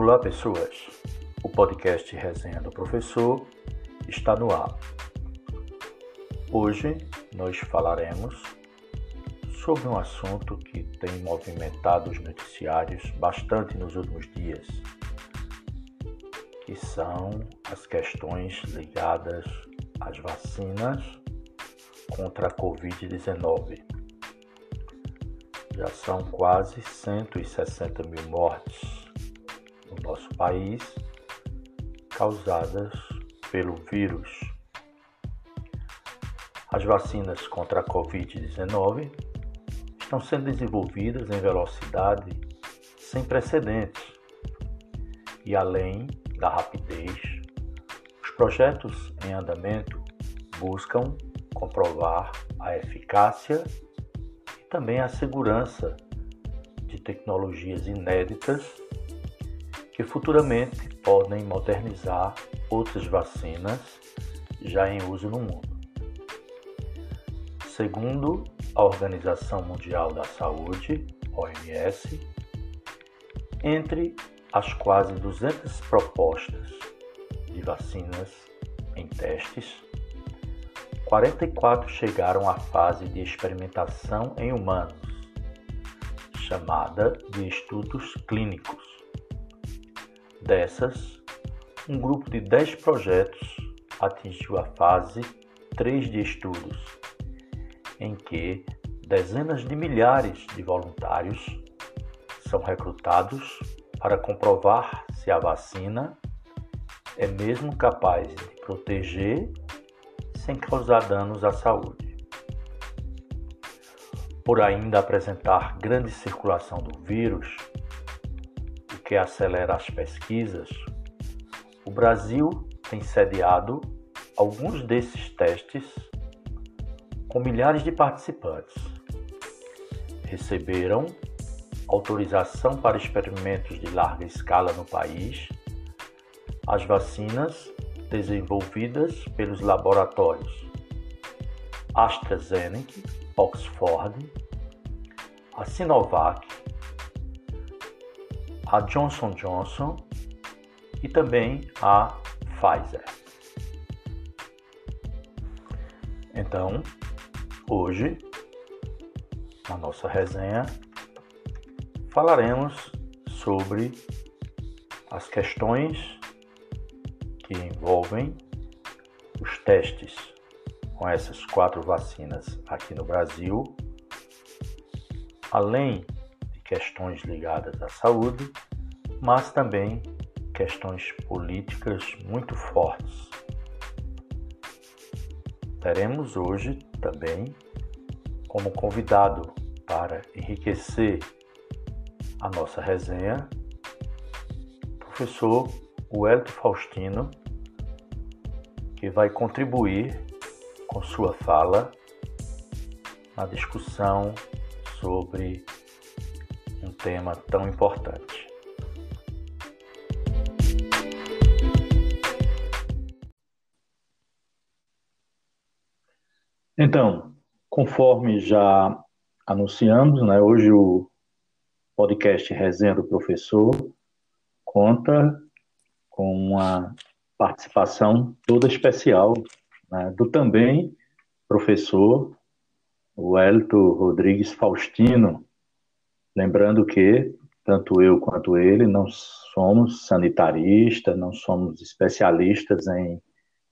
Olá, pessoas. O podcast Resenha do Professor está no ar. Hoje nós falaremos sobre um assunto que tem movimentado os noticiários bastante nos últimos dias, que são as questões ligadas às vacinas contra a Covid-19. Já são quase 160 mil mortes no nosso país causadas pelo vírus. As vacinas contra a Covid-19 estão sendo desenvolvidas em velocidade sem precedentes e, além da rapidez, os projetos em andamento buscam comprovar a eficácia e também a segurança de tecnologias inéditas que futuramente podem modernizar outras vacinas já em uso no mundo. Segundo a Organização Mundial da Saúde, OMS, entre as quase 200 propostas de vacinas em testes, 44 chegaram à fase de experimentação em humanos, chamada de estudos clínicos. Dessas, um grupo de 10 projetos atingiu a fase 3 de estudos, em que dezenas de milhares de voluntários são recrutados para comprovar se a vacina é mesmo capaz de proteger sem causar danos à saúde. Por ainda apresentar grande circulação do vírus, que acelera as pesquisas, o Brasil tem sediado alguns desses testes com milhares de participantes. Receberam autorização para experimentos de larga escala no país as vacinas desenvolvidas pelos laboratórios AstraZeneca, Oxford, a Sinovac a Johnson Johnson e também a Pfizer. Então, hoje, na nossa resenha, falaremos sobre as questões que envolvem os testes com essas quatro vacinas aqui no Brasil, além questões ligadas à saúde, mas também questões políticas muito fortes. Teremos hoje também como convidado para enriquecer a nossa resenha o professor Wellington Faustino, que vai contribuir com sua fala na discussão sobre tema tão importante. Então, conforme já anunciamos, né, hoje o podcast Resenha do Professor conta com uma participação toda especial né, do também professor Wellington Rodrigues Faustino, Lembrando que tanto eu quanto ele não somos sanitaristas, não somos especialistas em,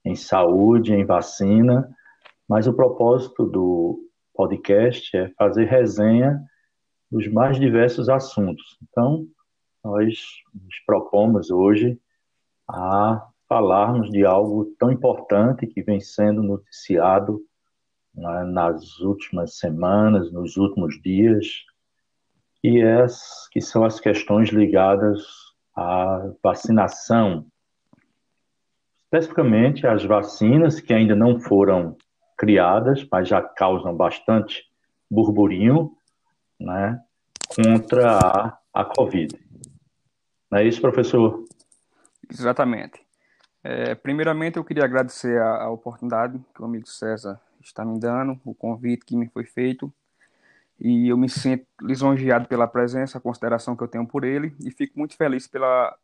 em saúde, em vacina, mas o propósito do podcast é fazer resenha dos mais diversos assuntos. Então, nós nos propomos hoje a falarmos de algo tão importante que vem sendo noticiado né, nas últimas semanas, nos últimos dias, que, é, que são as questões ligadas à vacinação. Especificamente as vacinas que ainda não foram criadas, mas já causam bastante burburinho, né, contra a, a Covid. Não é isso, professor? Exatamente. É, primeiramente, eu queria agradecer a, a, oportunidade que o amigo César está me dando, o convite que me foi feito e eu me sinto lisonjeado pela presença, a consideração que eu tenho por ele e fico muito feliz pela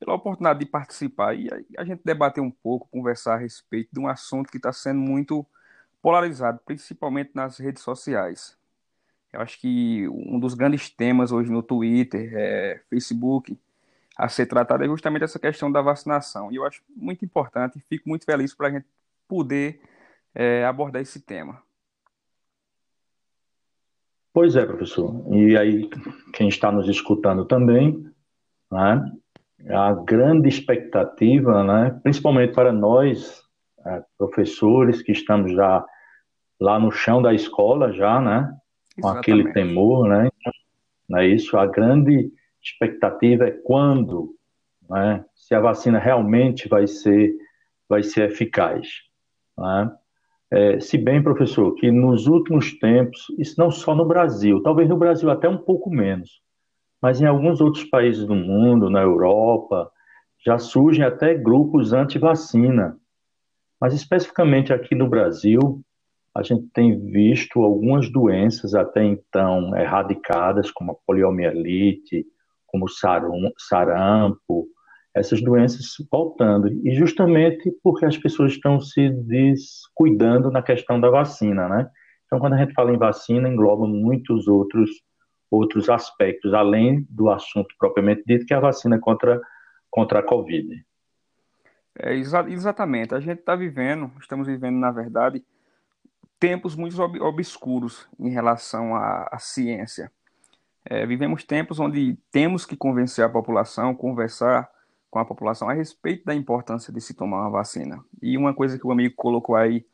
pela oportunidade de participar e a gente debater um pouco, conversar a respeito de um assunto que está sendo muito polarizado, principalmente nas redes sociais. Eu acho que um dos grandes temas hoje no Twitter, é, Facebook, a ser tratado é justamente essa questão da vacinação. E eu acho muito importante e fico muito feliz para a gente poder é, abordar esse tema. Pois é, professor. E aí, quem está nos escutando também, né, a grande expectativa, né, principalmente para nós, é, professores que estamos já lá no chão da escola, já, né, com Exatamente. aquele temor, né, não é isso? A grande expectativa é quando, né, se a vacina realmente vai ser, vai ser eficaz. Né? É, se bem, professor, que nos últimos tempos, isso não só no Brasil, talvez no Brasil até um pouco menos, mas em alguns outros países do mundo, na Europa, já surgem até grupos anti-vacina. Mas especificamente aqui no Brasil, a gente tem visto algumas doenças até então erradicadas, como a poliomielite, como o sarampo, essas doenças voltando. E justamente porque as pessoas estão se descuidando na questão da vacina, né? Então, quando a gente fala em vacina, engloba muitos outros, outros aspectos, além do assunto propriamente dito, que é a vacina contra, contra a Covid. É, exa exatamente. A gente está vivendo, estamos vivendo, na verdade, tempos muito ob obscuros em relação à, à ciência. É, vivemos tempos onde temos que convencer a população, conversar com a população a respeito da importância de se tomar uma vacina. E uma coisa que o amigo colocou aí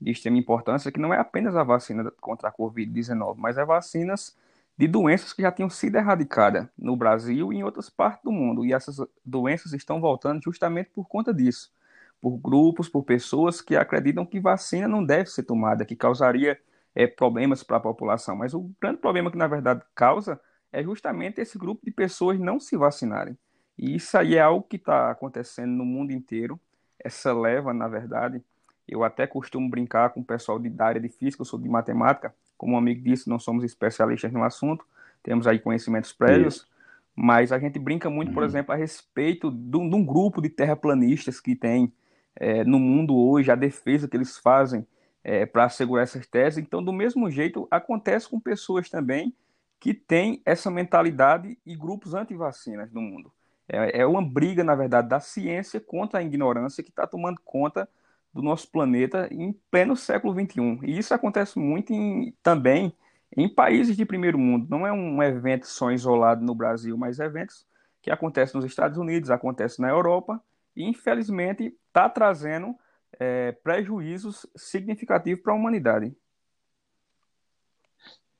de extrema importância é que não é apenas a vacina contra a Covid-19, mas é vacinas de doenças que já tinham sido erradicadas no Brasil e em outras partes do mundo. E essas doenças estão voltando justamente por conta disso. Por grupos, por pessoas que acreditam que vacina não deve ser tomada, que causaria é, problemas para a população. Mas o grande problema que, na verdade, causa é justamente esse grupo de pessoas não se vacinarem. E isso aí é algo que está acontecendo no mundo inteiro. Essa leva, na verdade, eu até costumo brincar com o pessoal de, da área de física, eu sou de matemática. Como um amigo disse, não somos especialistas no assunto, temos aí conhecimentos prévios, isso. mas a gente brinca muito, uhum. por exemplo, a respeito de um, grupo de terraplanistas que tem é, no mundo hoje, a defesa que eles fazem é, para assegurar essas teses. Então, do mesmo jeito, acontece com pessoas também que têm essa mentalidade e grupos anti-vacinas no mundo. É, é uma briga, na verdade, da ciência contra a ignorância que está tomando conta do nosso planeta em pleno século XXI. E isso acontece muito em, também em países de primeiro mundo. Não é um evento só isolado no Brasil, mas eventos que acontecem nos Estados Unidos, acontecem na Europa e, infelizmente, está trazendo é, prejuízos significativos para a humanidade.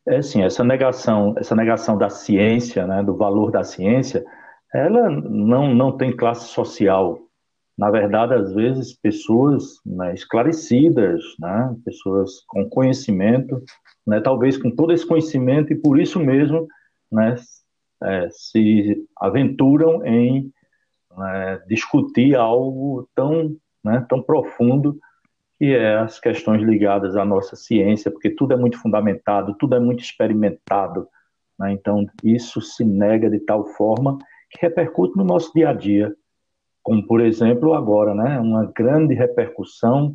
É sim, essa negação, essa negação da ciência, né, do valor da ciência, ela não, não tem classe social. Na verdade, às vezes, pessoas né, esclarecidas, né, pessoas com conhecimento, né, talvez com todo esse conhecimento, e por isso mesmo né, é, se aventuram em né, discutir algo tão, né, tão profundo que é as questões ligadas à nossa ciência, porque tudo é muito fundamentado, tudo é muito experimentado. Né, então, isso se nega de tal forma que repercute no nosso dia a dia, como por exemplo agora, né, uma grande repercussão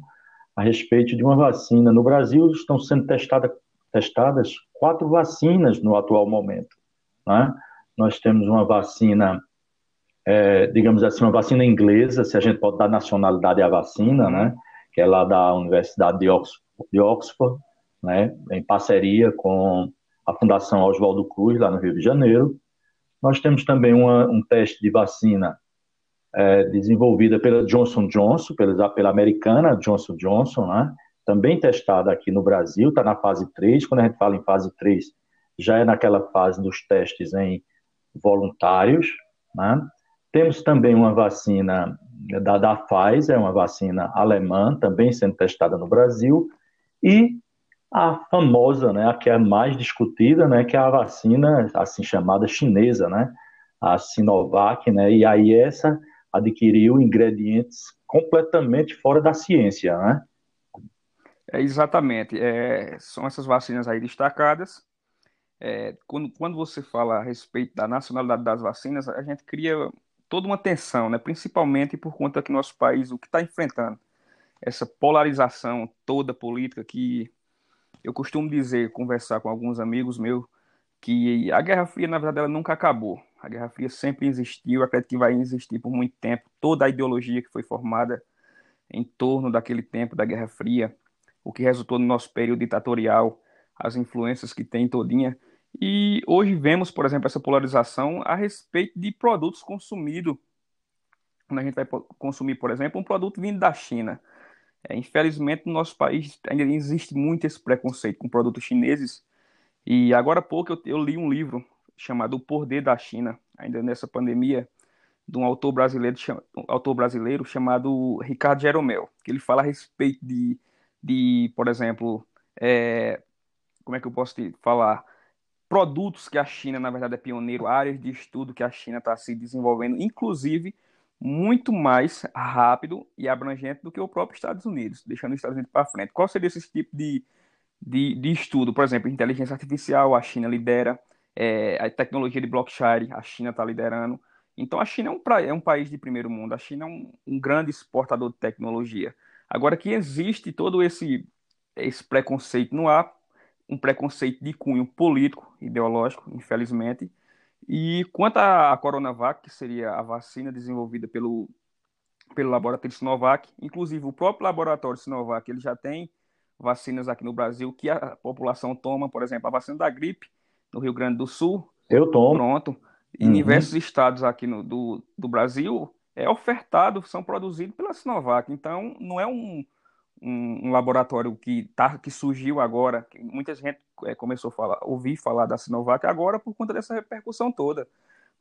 a respeito de uma vacina. No Brasil estão sendo testada, testadas quatro vacinas no atual momento. Né? Nós temos uma vacina, é, digamos assim, uma vacina inglesa, se a gente pode dar nacionalidade à vacina, né? que é lá da Universidade de Oxford, de Oxford né? em parceria com a Fundação Oswaldo Cruz, lá no Rio de Janeiro. Nós temos também uma, um teste de vacina é, desenvolvida pela Johnson Johnson, pela, pela americana Johnson Johnson, né? também testada aqui no Brasil, está na fase 3. Quando a gente fala em fase 3, já é naquela fase dos testes em voluntários. Né? Temos também uma vacina da, da Pfizer, uma vacina alemã, também sendo testada no Brasil. E a famosa, né, a que é mais discutida, né, que é a vacina assim chamada chinesa, né, a Sinovac, né, e aí essa adquiriu ingredientes completamente fora da ciência, né? É, exatamente, é, são essas vacinas aí destacadas. É, quando, quando você fala a respeito da nacionalidade das vacinas, a gente cria toda uma tensão, né? principalmente por conta que nosso país, o que está enfrentando, essa polarização toda política que eu costumo dizer, conversar com alguns amigos meus, que a Guerra Fria, na verdade, ela nunca acabou. A Guerra Fria sempre existiu, acredito que vai existir por muito tempo. Toda a ideologia que foi formada em torno daquele tempo da Guerra Fria, o que resultou no nosso período ditatorial, as influências que tem todinha. E hoje vemos, por exemplo, essa polarização a respeito de produtos consumidos. Quando a gente vai consumir, por exemplo, um produto vindo da China. É, infelizmente, no nosso país ainda existe muito esse preconceito com produtos chineses. E agora há pouco eu, eu li um livro chamado O Poder da China, ainda nessa pandemia, de um autor brasileiro, um autor brasileiro chamado Ricardo Jeromel, que ele fala a respeito de, de por exemplo, é, como é que eu posso te falar? Produtos que a China, na verdade, é pioneiro, áreas de estudo que a China está se desenvolvendo, inclusive muito mais rápido e abrangente do que o próprio Estados Unidos, deixando os Estados Unidos para frente. Qual seria esse tipo de, de, de estudo? Por exemplo, inteligência artificial, a China lidera, é, a tecnologia de blockchain, a China está liderando. Então, a China é um, é um, país de primeiro mundo, a China é um, um, grande exportador de tecnologia. Agora, que existe todo esse, esse preconceito no ar, um preconceito de cunho político, ideológico, infelizmente. E quanto à Coronavac, que seria a vacina desenvolvida pelo, pelo laboratório Sinovac, inclusive o próprio laboratório Sinovac, ele já tem vacinas aqui no Brasil que a população toma, por exemplo, a vacina da gripe no Rio Grande do Sul. Eu tomo. Pronto. Em uhum. diversos estados aqui no, do, do Brasil é ofertado, são produzidos pela Sinovac. Então, não é um, um, um, laboratório que, tá, que surgiu agora, que muita gente é, começou a falar, ouvir falar da Sinovac agora por conta dessa repercussão toda.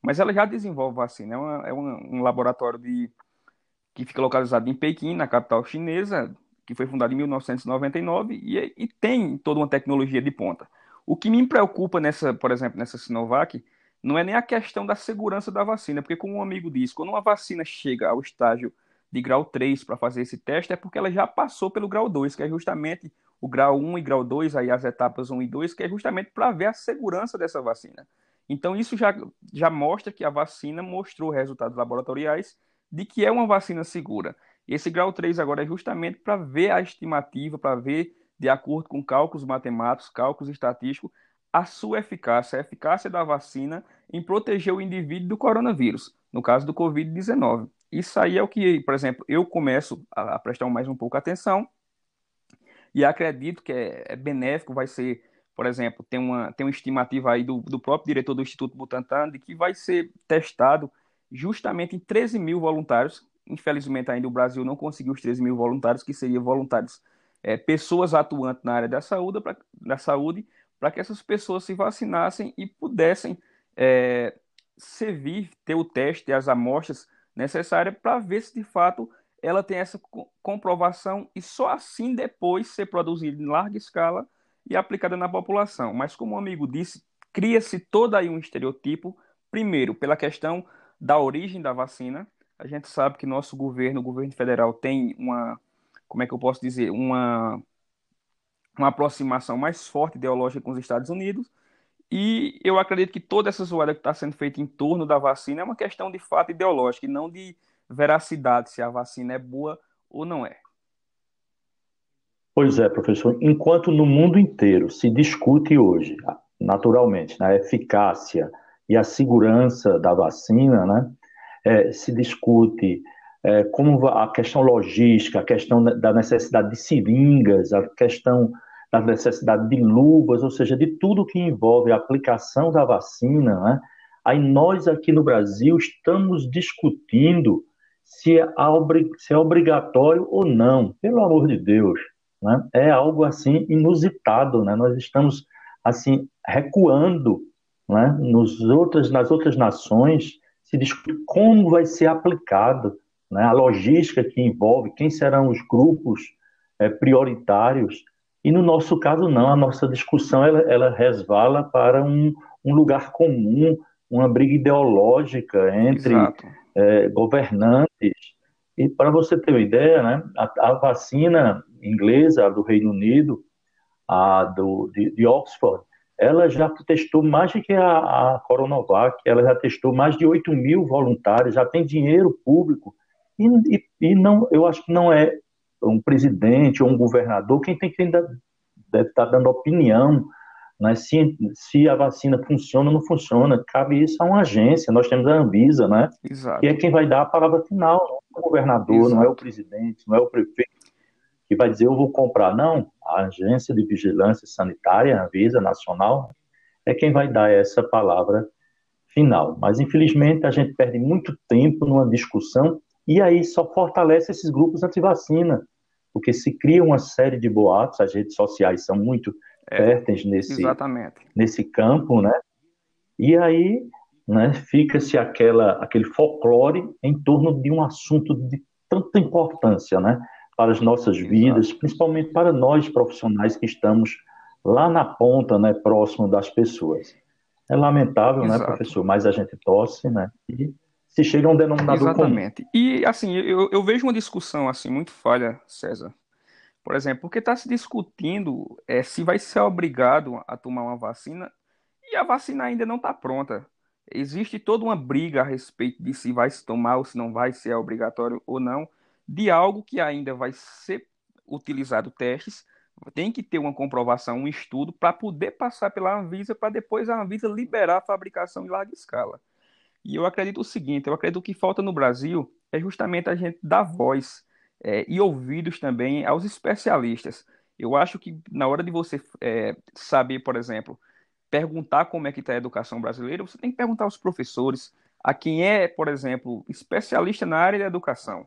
Mas ela já desenvolve vacina, é, é um laboratório de, que fica localizado em Pequim, na capital chinesa, que foi fundado em 1999 e, e tem toda uma tecnologia de ponta. O que me preocupa nessa, por exemplo, nessa Sinovac, não é nem a questão da segurança da vacina, porque como um amigo disse, quando uma vacina chega ao estágio de grau 3 para fazer esse teste é porque ela já passou pelo grau 2, que é justamente o grau 1 e grau 2, aí as etapas 1 e 2, que é justamente para ver a segurança dessa vacina. Então isso já, já mostra que a vacina mostrou resultados laboratoriais de que é uma vacina segura. Esse grau 3 agora é justamente para ver a estimativa, para ver, de acordo com cálculos matemáticos, cálculos estatísticos, a sua eficácia, a eficácia da vacina em proteger o indivíduo do coronavírus, no caso do Covid-19. Isso aí é o que, por exemplo, eu começo a, prestar mais um pouco atenção e acredito que é, é benéfico, vai ser, por exemplo, tem uma, tem uma estimativa aí do, do próprio diretor do Instituto Butantan de que vai ser testado justamente em 13 mil voluntários. Infelizmente, ainda o Brasil não conseguiu os 13 mil voluntários, que seriam voluntários, é, pessoas atuantes na área da saúde, pra, da saúde, para que essas pessoas se vacinassem e pudessem é, servir, ter o teste, as amostras necessária para ver se de fato ela tem essa comprovação e só assim depois ser produzida em larga escala e aplicada na população. Mas como o amigo disse, cria-se todo aí um estereotipo, primeiro pela questão da origem da vacina. A gente sabe que nosso governo, o governo federal, tem uma, como é que eu posso dizer, uma, uma aproximação mais forte ideológica com os Estados Unidos e eu acredito que toda essa zoada que está sendo feita em torno da vacina é uma questão de fato ideológica e não de veracidade, se a vacina é boa ou não é. Pois é, professor. Enquanto no mundo inteiro se discute hoje, naturalmente, né, a eficácia e a segurança da vacina, né, é, se discute é, como a questão logística, a questão da necessidade de seringas, a questão da necessidade de luvas, ou seja, de tudo que envolve a aplicação da vacina, né? aí nós aqui no Brasil estamos discutindo se é, se é obrigatório ou não, pelo amor de Deus. Né? É algo assim inusitado, né? nós estamos assim recuando né? Nos outras, nas outras nações se discute como vai ser aplicado né? a logística que envolve, quem serão os grupos é, prioritários, e no nosso caso, não, a nossa discussão ela, ela resvala para um, um lugar comum, uma briga ideológica entre é, governantes. E para você ter uma ideia, né, a, a, vacina inglesa do Reino Unido, a do, de, de Oxford, ela já testou mais do que a, a Coronavac, ela já testou mais de 8 mil voluntários, já tem dinheiro público, e, e, e não, eu acho que não é um presidente ou um governador quem tem que ainda deve estar dando opinião né, se, se a vacina funciona ou não funciona. Cabe isso a uma agência, nós temos a Anvisa, né, Exato. que é quem vai dar a palavra final, não é o governador, Exato. não é o presidente, não é o prefeito que vai dizer eu vou comprar, não. A Agência de Vigilância Sanitária, a Anvisa Nacional, é quem vai dar essa palavra final. Mas, infelizmente, a gente perde muito tempo numa discussão e aí só fortalece esses grupos anti-vacina, porque se cria uma série de boatos, as redes sociais são muito é, férteis nesse, nesse campo, né? E aí né, fica-se aquela, aquele folclore em torno de um assunto de tanta importância, né? para as nossas vidas, Exato. principalmente para nós profissionais que estamos lá na ponta, né, próximo das pessoas. É lamentável, né, Exato. né, professor? Mas a gente torce, né? E se chega a um denominador Exatamente. comum. E assim, eu, eu vejo uma discussão assim muito falha, César. Por exemplo, porque está se discutindo é, se vai ser obrigado a tomar uma vacina e a vacina ainda não está pronta. Existe toda uma briga a respeito de se vai se tomar ou se não vai, se é obrigatório ou não de algo que ainda vai ser utilizado testes, tem que ter uma comprovação, um estudo para poder passar pela Anvisa para depois a Anvisa liberar a fabricação em larga escala. E eu acredito o seguinte, eu acredito que falta no Brasil é justamente a gente dar voz é, e ouvidos também aos especialistas. Eu acho que na hora de você é, saber, por exemplo, perguntar como é que está a educação brasileira, você tem que perguntar aos professores, a quem é, por exemplo, especialista na área da educação.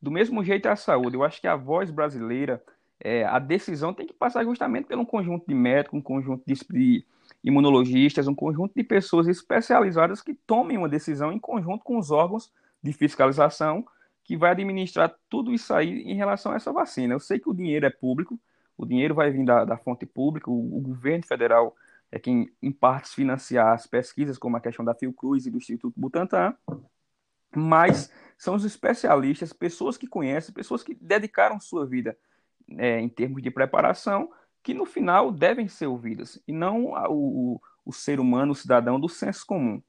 Do mesmo jeito é a saúde. Eu acho que a voz brasileira, é, a decisão tem que passar justamente por um conjunto de médicos, um conjunto de imunologistas, um conjunto de pessoas especializadas que tomem uma decisão em conjunto com os órgãos de fiscalização que vai administrar tudo isso aí em relação a essa vacina. Eu sei que o dinheiro é público, o dinheiro vai vir da, da fonte pública, o, o, governo federal é quem, em partes, financiar as pesquisas, como a questão da Fiocruz e do Instituto Butantan, mas são os especialistas, pessoas que conhecem, pessoas que dedicaram sua vida é, em termos de preparação, que no final devem ser ouvidas, e não o, o ser humano, o cidadão do senso comum.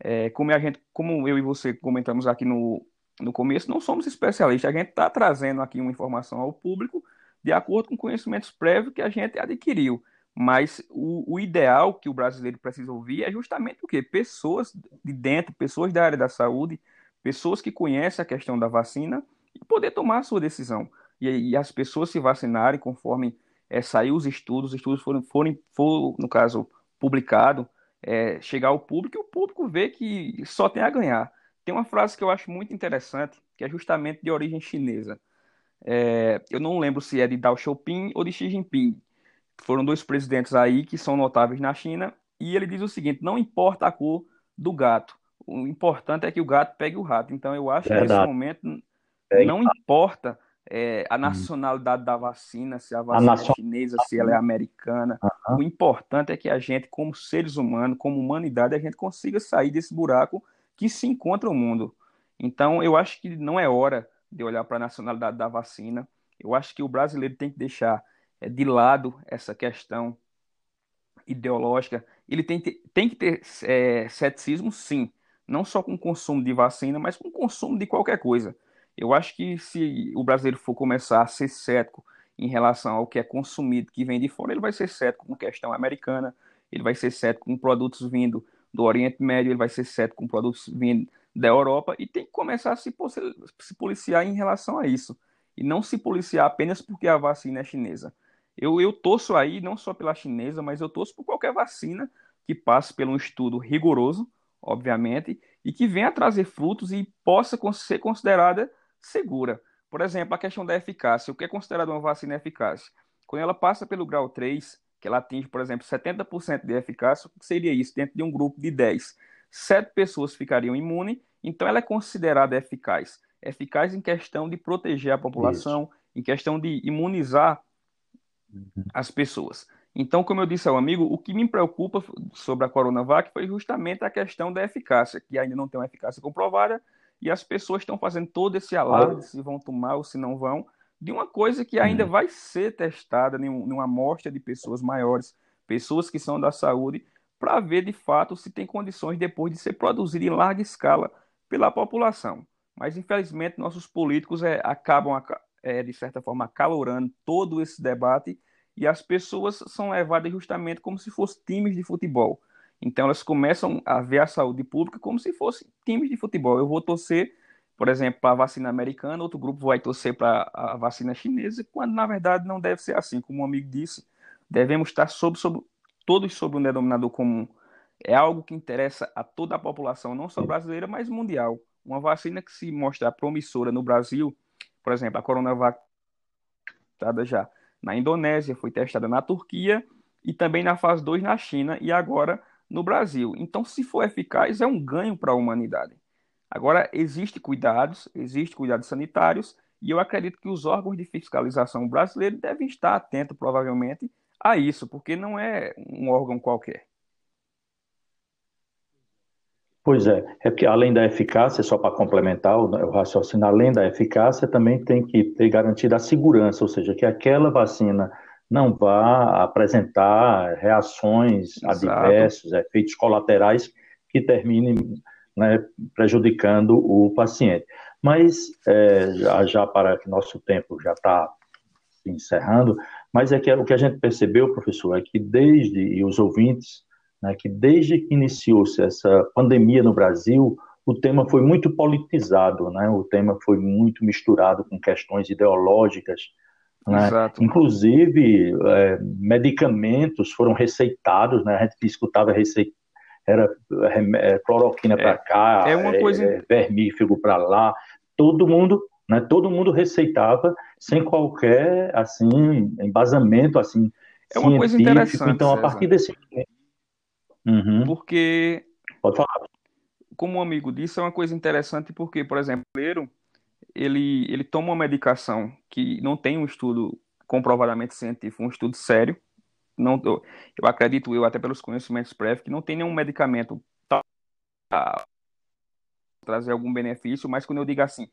É, como, a gente, como eu e você comentamos aqui no, no começo, não somos especialistas, a gente está trazendo aqui uma informação ao público de acordo com conhecimentos prévios que a gente adquiriu. Mas o, o, ideal que o brasileiro precisa ouvir é justamente o quê? Pessoas de dentro, pessoas da área da saúde, pessoas que conhecem a questão da vacina e poder tomar a sua decisão. E, e as pessoas se vacinarem conforme é, sair os estudos, os estudos forem, forem for, no caso, publicado, é, chegar ao público e o público vê que só tem a ganhar. Tem uma frase que eu acho muito interessante, que é justamente de origem chinesa. É, eu não lembro se é de Dao Xiaoping ou de Xi Jinping. Foram dois presidentes aí que são notáveis na China. E ele diz o seguinte: não importa a cor do gato, o importante é que o gato pegue o rato. Então, eu acho Verdade. que nesse momento é, não importa é, a hum. nacionalidade da vacina, se a vacina a é chinesa, se ela é americana. Uhum. O importante é que a gente, como seres humanos, como humanidade, a gente consiga sair desse buraco que se encontra o mundo. Então, eu acho que não é hora de olhar para a nacionalidade da vacina. Eu acho que o brasileiro tem que deixar é, de lado essa questão ideológica. Ele tem, tem que ter é, ceticismo, sim não só com o consumo de vacina, mas com o consumo de qualquer coisa. Eu acho que se o brasileiro for começar a ser cético em relação ao que é consumido, que vem de fora, ele vai ser cético com questão americana, ele vai ser cético com produtos vindo do Oriente Médio, ele vai ser cético com produtos vindo da Europa e tem que começar a se, se policiar em relação a isso. E não se policiar apenas porque a vacina é chinesa. Eu, eu torço aí, não só pela chinesa, mas eu torço por qualquer vacina que passe por um estudo rigoroso, obviamente, e que venha trazer frutos e possa ser considerada segura. Por exemplo, a questão da eficácia. O que é considerado uma vacina eficaz? Quando ela passa pelo grau 3, que ela atinge, por exemplo, 70% de eficácia, o que seria isso dentro de um grupo de 10? Sete pessoas ficariam imunes, então ela é considerada eficaz. Eficaz em questão de proteger a população, isso. em questão de imunizar uhum. as pessoas. Então, como eu disse ao amigo, o que me preocupa sobre a Coronavac foi justamente a questão da eficácia, que ainda não tem uma eficácia comprovada, e as pessoas estão fazendo todo esse alarde se vão tomar ou se não vão, de uma coisa que ainda uhum. vai ser testada em uma amostra de pessoas maiores, pessoas que são da saúde, para ver de fato se tem condições depois de ser produzido em larga escala pela população. Mas infelizmente nossos políticos é, acabam, é, de certa forma, acalorando todo esse debate e as pessoas são levadas justamente como se fossem times de futebol. Então elas começam a ver a saúde pública como se fossem times de futebol. Eu vou torcer por exemplo, para a vacina americana, outro grupo vai torcer para a vacina chinesa, quando na verdade não deve ser assim. Como um amigo disse, devemos estar sob, sob, todos sob um denominador comum. É algo que interessa a toda a população, não só brasileira, mas mundial. Uma vacina que se mostra promissora no Brasil, por exemplo, a Coronavac testada já na Indonésia, foi testada na Turquia e também na fase 2 na China e agora no Brasil. Então, se for eficaz, é um ganho para a humanidade. Agora, existem cuidados, existem cuidados sanitários, e eu acredito que os órgãos de fiscalização brasileiros devem estar atentos, provavelmente, a isso, porque não é um órgão qualquer. Pois é, é porque além da eficácia, só para complementar o raciocínio, além da eficácia, também tem que ter garantida a segurança, ou seja, que aquela vacina não vá apresentar reações Exato. adversas, efeitos colaterais que terminem né, prejudicando o paciente. Mas, é, já, já, para que nosso tempo já está encerrando, mas é que o que a gente percebeu, professor, é que desde, e os ouvintes, né, que desde que iniciou-se essa pandemia no Brasil, o tema foi muito politizado, né, o tema foi muito misturado com questões ideológicas, né? Inclusive, é, medicamentos foram receitados, né? a gente escutava receita, era é, cloroquina para é, cá, é uma coisa... É, vermífugo para lá, todo mundo, né, todo mundo receitava sem qualquer assim embasamento assim é uma coisa interessante. Então, a partir desse uhum. porque pode falar. Como um amigo disse, é uma coisa interessante porque, por exemplo, ele ele toma uma medicação que não tem um estudo comprovadamente científico, um estudo sério, não, eu, eu acredito eu, até pelos conhecimentos prévios, que não tem nenhum medicamento para trazer algum benefício, mas quando eu digo assim,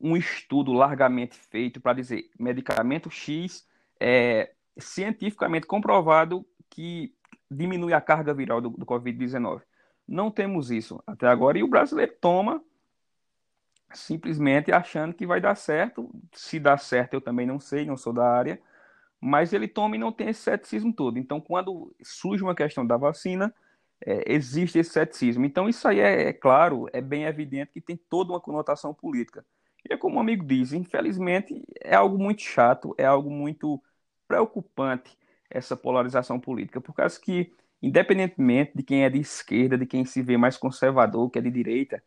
um estudo largamente feito para dizer medicamento X é cientificamente comprovado que diminui a carga viral do, do Covid-19. Não temos isso até agora e o brasileiro toma simplesmente achando que vai dar certo. Se dá certo, eu também não sei, não sou da área mas ele toma e não tem esse ceticismo todo. Então, quando surge uma questão da vacina, é, existe esse ceticismo. Então, isso aí é, é, claro, é bem evidente que tem toda uma conotação política. E é como o amigo diz, infelizmente, é algo muito chato, é algo muito preocupante essa polarização política, por causa que, independentemente de quem é de esquerda, de quem se vê mais conservador, que é de direita,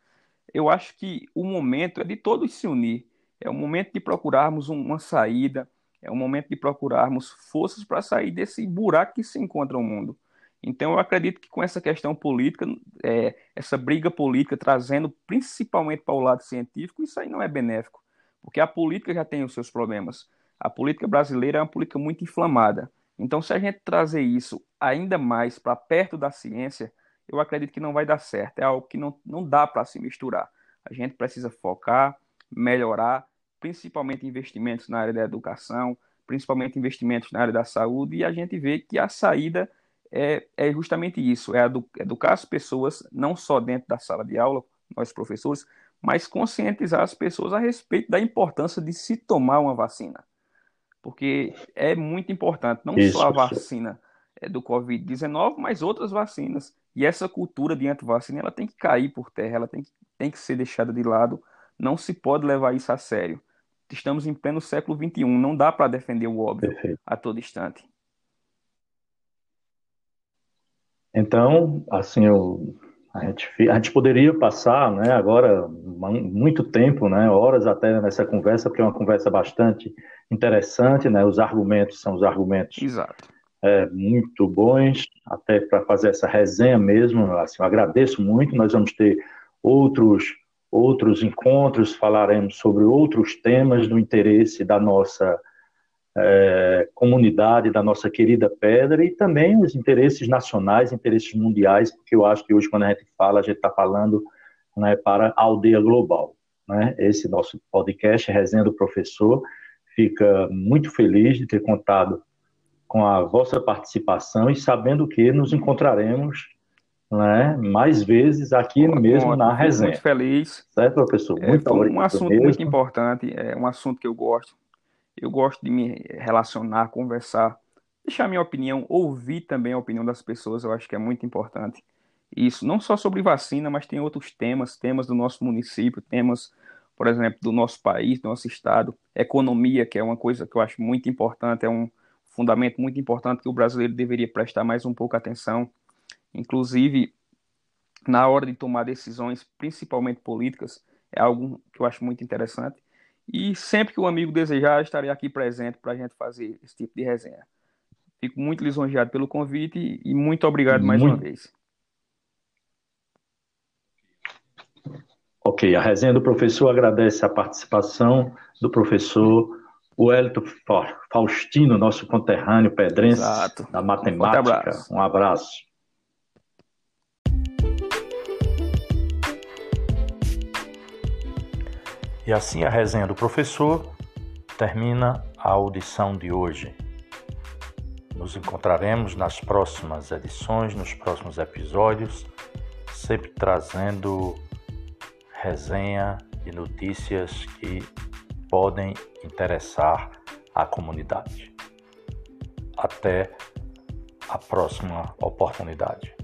eu acho que o momento é de todos se unir. É o momento de procurarmos uma saída, é o momento de procurarmos forças para sair desse buraco que se encontra o mundo. Então, eu acredito que com essa questão política, é, essa briga política, trazendo principalmente para o lado científico, isso aí não é benéfico, porque a política já tem os seus problemas. A política brasileira é uma política muito inflamada. Então, se a gente trazer isso ainda mais para perto da ciência, eu acredito que não vai dar certo. É algo que não, não dá para se misturar. A gente precisa focar, melhorar principalmente investimentos na área da educação, principalmente investimentos na área da saúde, e a gente vê que a saída é, é justamente isso: é educar as pessoas, não só dentro da sala de aula, nós professores, mas conscientizar as pessoas a respeito da importância de se tomar uma vacina. Porque é muito importante, não isso, só a vacina é, do Covid-19, mas outras vacinas. E essa cultura de antivacina ela tem que cair por terra, ela tem que, tem que ser deixada de lado. Não se pode levar isso a sério estamos em pleno século XXI, não dá para defender o óbvio Perfeito. a todo instante. Então, assim, eu, a, gente, a gente poderia passar, né, agora muito tempo, né, horas até nessa conversa, porque é uma conversa bastante interessante, né, os argumentos são os argumentos Exato. É, muito bons, até para fazer essa resenha mesmo, assim, eu agradeço muito, nós vamos ter outros outros encontros, falaremos sobre outros temas do interesse da nossa é, comunidade, da nossa querida Pedra, e também os interesses nacionais, interesses mundiais, porque eu acho que hoje, quando a gente fala, a gente está falando né, para a aldeia global. Né? Esse nosso podcast, Resenha do Professor, fica muito feliz de ter contado com a vossa participação e sabendo que nos encontraremos né, mais vezes aqui mesmo na resenha. Muito feliz. Certo, professor? Muito é, obrigado. Um assunto mesmo. muito importante, é um assunto que eu gosto. Eu gosto de me relacionar, conversar, deixar minha opinião, ouvir também a opinião das pessoas, eu acho que é muito importante. Isso, não só sobre vacina, mas tem outros temas, temas do nosso município, temas, por exemplo, do nosso país, do nosso estado, economia, que é uma coisa que eu acho muito importante, é um fundamento muito importante que o brasileiro deveria prestar mais um pouco atenção. Inclusive, na hora de tomar decisões, principalmente políticas, é algo que eu acho muito interessante. E sempre que o amigo desejar, estarei aqui presente para a gente fazer esse tipo de resenha. Fico muito lisonjeado pelo convite e muito obrigado mais muito... uma vez. Ok, a resenha do professor agradece a participação do professor Wellington Faustino, nosso conterrâneo pedrense Exato. da matemática. Um abraço. Um abraço. E assim a resenha do professor termina a audição de hoje. Nos encontraremos nas próximas edições, nos próximos episódios, sempre trazendo resenha e notícias que podem interessar a comunidade. Até a próxima oportunidade.